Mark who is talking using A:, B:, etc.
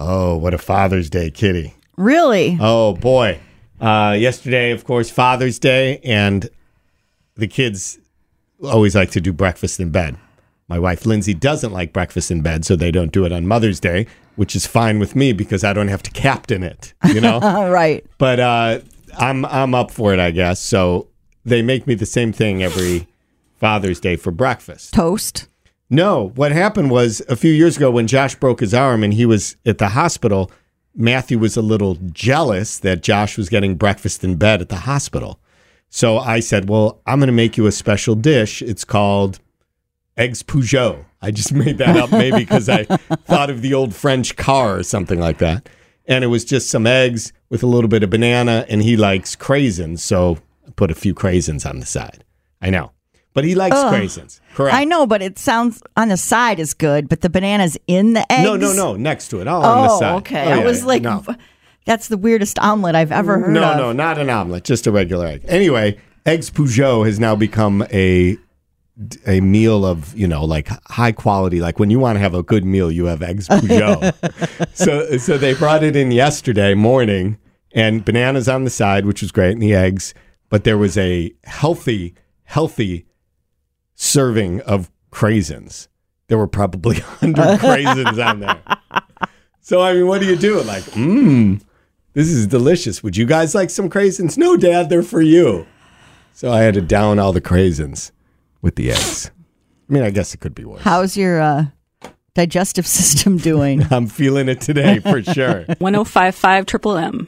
A: Oh, what a Father's Day kitty.
B: Really?
A: Oh, boy. Uh, yesterday, of course, Father's Day, and the kids always like to do breakfast in bed. My wife, Lindsay, doesn't like breakfast in bed, so they don't do it on Mother's Day, which is fine with me because I don't have to captain it, you know?
B: Right.
A: but uh, I'm, I'm up for it, I guess. So they make me the same thing every Father's Day for breakfast.
B: Toast.
A: No, what happened was a few years ago when Josh broke his arm and he was at the hospital, Matthew was a little jealous that Josh was getting breakfast in bed at the hospital. So I said, Well, I'm going to make you a special dish. It's called eggs Peugeot. I just made that up maybe because I thought of the old French car or something like that. And it was just some eggs with a little bit of banana, and he likes craisins. So I put a few craisins on the side. I know. But he likes craisins. Correct.
B: I know, but it sounds on the side is good, but the banana's in the eggs.
A: No, no, no. Next to it. All on the
B: Oh,
A: side.
B: okay.
A: Oh,
B: I
A: yeah,
B: was
A: yeah.
B: like,
A: no.
B: that's the weirdest omelet I've ever heard
A: no,
B: of.
A: no, not an omelet, just a regular egg. Anyway, eggs Peugeot has now become a a meal of you know like high quality. Like when you want to have a good meal, you have eggs Peugeot. so so they brought it in yesterday morning, and bananas on the side, which was great, and the eggs. But there was a healthy, healthy serving of craisins. There were probably hundred craisins on there. So I mean, what do you do? Like, mmm, this is delicious. Would you guys like some craisins? No, Dad, they're for you. So I had to down all the craisins with the eggs. I mean, I guess it could be worse.
B: How's your uh, digestive system doing?
A: I'm feeling it today for sure.
C: 1055 Triple M.